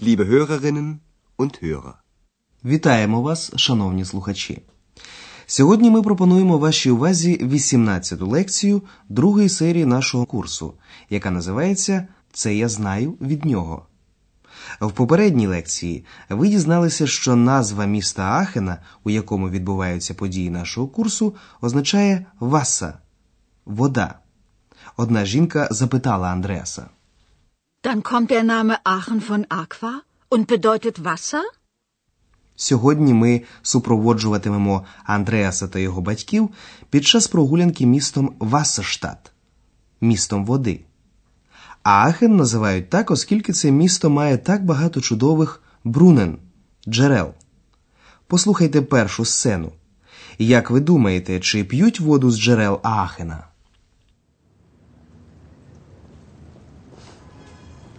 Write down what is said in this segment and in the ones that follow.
liebe Hörerinnen und Hörer. Вітаємо вас, шановні слухачі. Сьогодні ми пропонуємо вашій увазі 18-ту лекцію другої серії нашого курсу, яка називається Це я знаю від нього. В попередній лекції ви дізналися, що назва міста Ахена, у якому відбуваються події нашого курсу, означає васа вода. Одна жінка запитала Андреаса. Dann kommt der Name Aachen von Aqua und bedeutet Wasser? Сьогодні ми супроводжуватимемо Андреаса та його батьків під час прогулянки містом Вассерштадт – містом води. А Ахен називають так, оскільки це місто має так багато чудових брунен джерел. Послухайте першу сцену. Як ви думаєте, чи п'ють воду з джерел Аахена?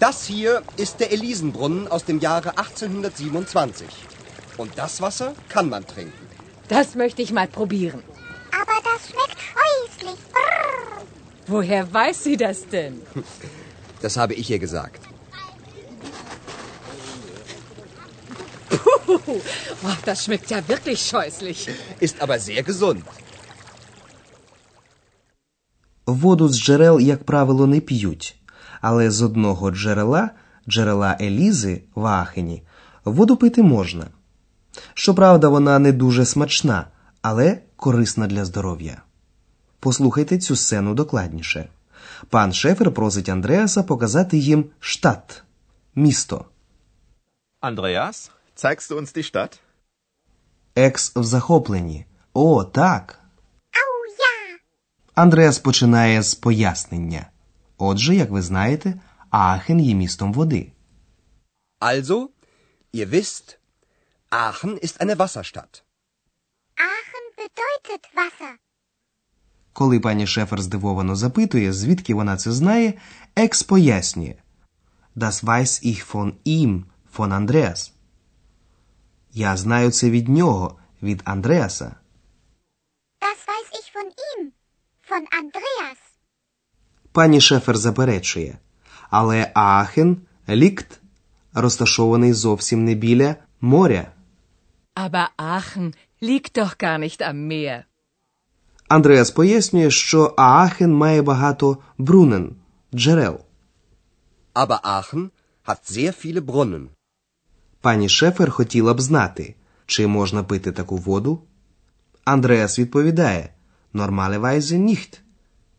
Das hier ist der Elisenbrunnen aus dem Jahre 1827. Und das Wasser kann man trinken. Das möchte ich mal probieren. Aber das schmeckt scheußlich. Brrr. Woher weiß sie das denn? Das habe ich ihr gesagt. Puh, oh, das schmeckt ja wirklich scheußlich. Ist aber sehr gesund. Воду з джерел, як правило, не п'ють, Але з одного джерела, джерела Елізи в Аахені, воду пити можна. Щоправда, вона не дуже смачна, але корисна для здоров'я. Послухайте цю сцену докладніше. Пан Шефер просить Андреаса показати їм штат місто. Andreas, zeigst du uns die Stadt? Екс в захопленні. О, так. Андреас починає з пояснення. Отже, як ви знаєте, Аахен є містом води. Also, ihr wisst, Aachen ist eine Wasserstadt. Aachen bedeutet Wasser. Коли пані Шефер здивовано запитує, звідки вона це знає, Екс пояснює. Das weiß ich von ihm, von Andreas. Я знаю це від нього, від Андреаса. Das weiß ich von ihm, von Andreas. Пані Шефер заперечує. Але Аахен, лікт, розташований зовсім не біля моря. Aber Aachen liegt doch gar nicht am Meer. Андреас пояснює, що Аахен має багато брунен, джерел. Aber Aachen hat sehr viele Brunnen. Пані Шефер хотіла б знати, чи можна пити таку воду. Андреас відповідає: Нормалевайзе ніхт.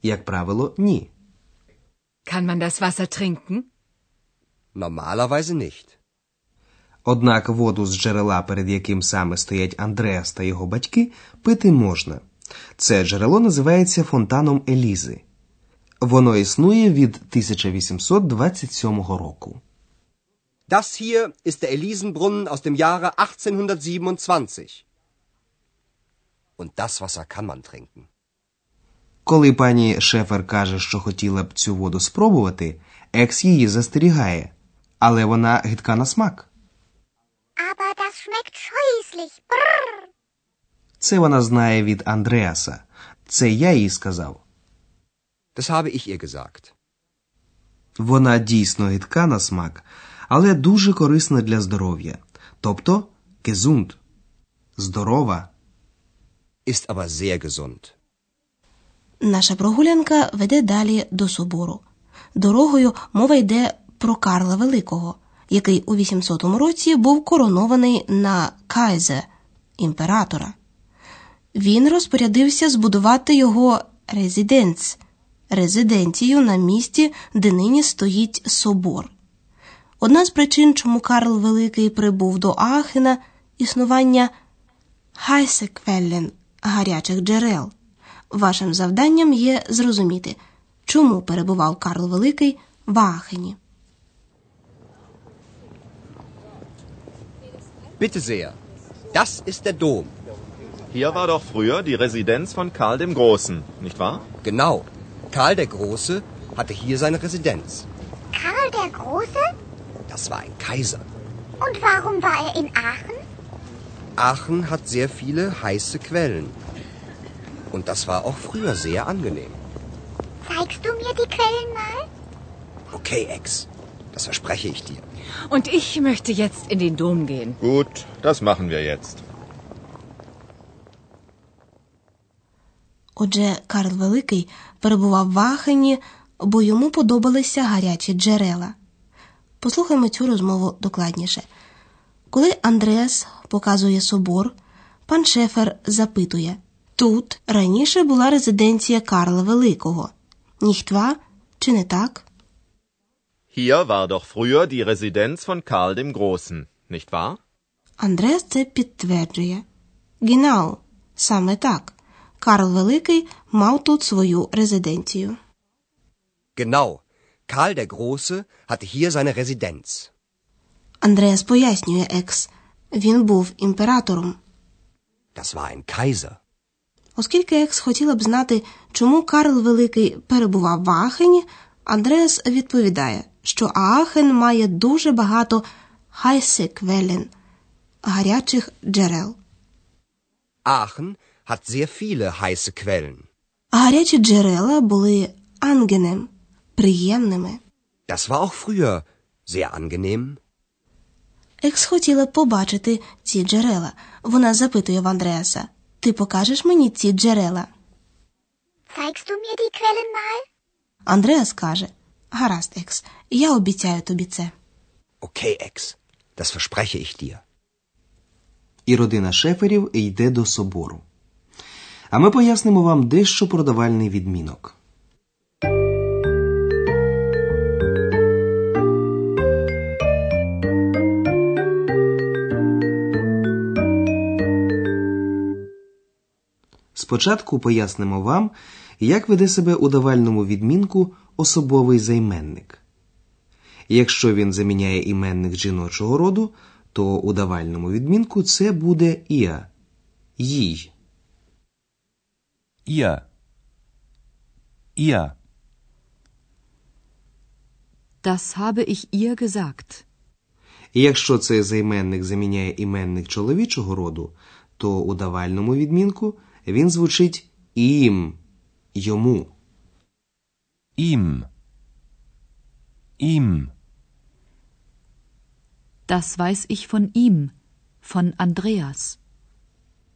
Як правило, ні. Kann man das Wasser trinken? Normalerweise nicht. Однак воду з джерела, перед яким саме стоять Андреас та його батьки, пити можна. Це джерело називається фонтаном Елізи. Воно існує від 1827 року. Das hier ist der Elisenbrunnen aus dem Jahre 1827. Und das Wasser kann man trinken. Коли пані Шефер каже, що хотіла б цю воду спробувати, екс її застерігає, але вона гидка на смак. Aber das schmeckt scheußlich. Brrr. Це вона знає від Андреаса. Це я їй сказав. Das habe ich ihr gesagt. Вона дійсно гидка на смак, але дуже корисна для здоров'я. Тобто gesund. Здорова. Ist aber sehr gesund. Наша прогулянка веде далі до собору. Дорогою мова йде про Карла Великого, який у 800 році був коронований на Кайзе імператора. Він розпорядився збудувати його резиденц резиденцію на місці, де нині стоїть собор. Одна з причин, чому Карл Великий прибув до Аахена існування heiße Quellen гарячих джерел. Вашим завданням є зрозуміти, чому перебував Карл Великий в Аахені. Bitte sehr. Das ist der Dom. Hier war doch früher die Residenz von Karl dem Großen, nicht wahr? Genau. Karl der Große hatte hier seine Residenz. Karl der Große? Das war ein Kaiser. Und warum war er in Aachen? Aachen hat sehr viele heiße Quellen. Und das war auch früher sehr angenehm. Zeigst du mir die Quellen mal? Okay, Ex. Das verspreche ich dir. Und ich möchte jetzt in den Dom gehen. Gut, das machen wir jetzt. Отже, Карл Великий перебував в Аахені, бо йому подобалися гарячі джерела. Послухаймо цю розмову докладніше. Коли Андреас показує собор, пан Шефер запитує тут раніше була резиденція Карла Великого. Ніхтва, чи не так? Hier war doch früher die Residenz von Karl dem Großen, nicht wahr? Андреас це підтверджує. Гінау, саме так. Карл Великий мав тут свою резиденцію. Genau. Karl der Große hatte hier seine Residenz. Андреас пояснює екс. Він був імператором. Das war ein Kaiser. Оскільки екс хотіла б знати, чому Карл Великий перебував в Аахені, Андреас відповідає, що Аахен має дуже багато heiße Quellen гарячих джерел. Aachen hat sehr viele heiße Quellen. Гарячі джерела були angenehm, приємними. Das war auch früher sehr angenehm. Екс хотіла побачити ці джерела. Вона запитує в Андреаса: Ти покажеш мені ці джерела? Zeigst du mir die Quellen mal? Андреас каже: Гаразд, Екс, я обіцяю тобі це. Okay, Екс, Das verspreche ich dir. І родина шеферів йде до собору. А ми пояснимо вам дещо про давальний відмінок. Спочатку пояснимо вам, як веде себе у давальному відмінку особовий займенник. Якщо він заміняє іменник жіночого роду, то у давальному відмінку це буде іа їй. Ihr. Ihr. Das habe ich ihr gesagt. І якщо цей займенник заміняє іменник чоловічого роду, то у давальному відмінку він звучить ім йому. Ihm. Ihm. Das weiß ich von ihm, von Andreas.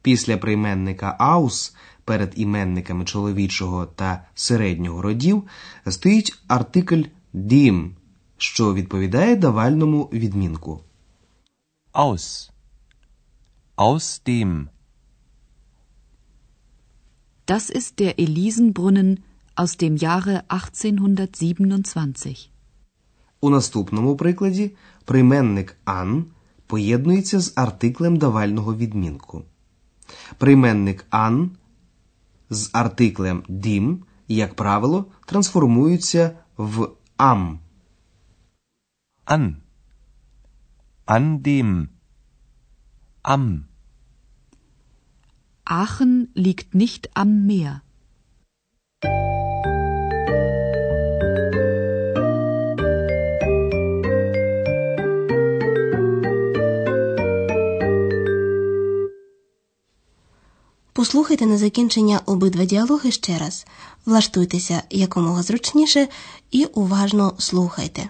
Після прийменника аус перед іменниками чоловічого та середнього родів стоїть артикль дім, що відповідає давальному відмінку. Aus. Aus dem. Das ist der Elisenbrunnen aus dem Jahre 1827. У наступному прикладі прийменник ан поєднується з артиклем давального відмінку. Прийменник ан з артиклем дім, як правило, трансформуються в ам. An. An dem. Am. Aachen liegt nicht am Meer. Послухайте на закінчення обидва діалоги ще раз. Влаштуйтеся якомога зручніше і уважно слухайте.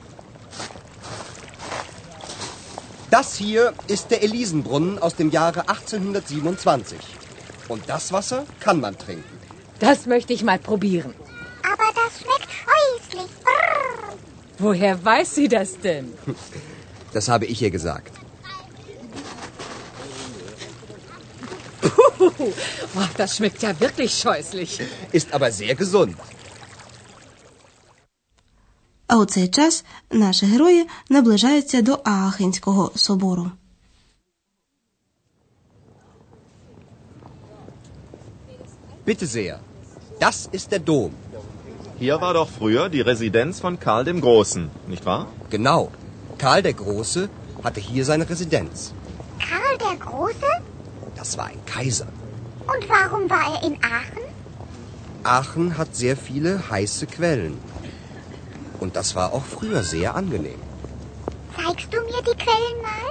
Das hier ist der Elisenbrunnen aus dem Jahre 1827. Und das Wasser kann man trinken. Das möchte ich mal probieren. Aber das schmeckt scheußlich. Brrr. Woher weiß sie das denn? Das habe ich ihr gesagt. Puh, oh, das schmeckt ja wirklich scheußlich. Ist aber sehr gesund. А у цей час наші герої наближаються до Аахенського собору. Bitte sehr. Das ist der Dom. Hier war doch früher die Residenz von Karl dem Großen, nicht wahr? Genau. Karl der Große hatte hier seine Residenz. Karl der Große? Das war ein Kaiser. Und warum war er in Aachen? Aachen hat sehr viele heiße Quellen. Und das war auch früher sehr angenehm. Zeigst du mir die Quellen mal?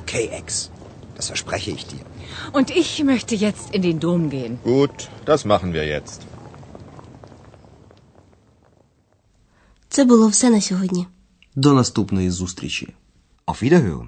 Okay, Ex. Das verspreche ich dir. Und ich möchte jetzt in den Dom gehen. Gut, das machen wir jetzt. Це було все на сьогодні. До наступної зустрічі. Auf Wiederhören.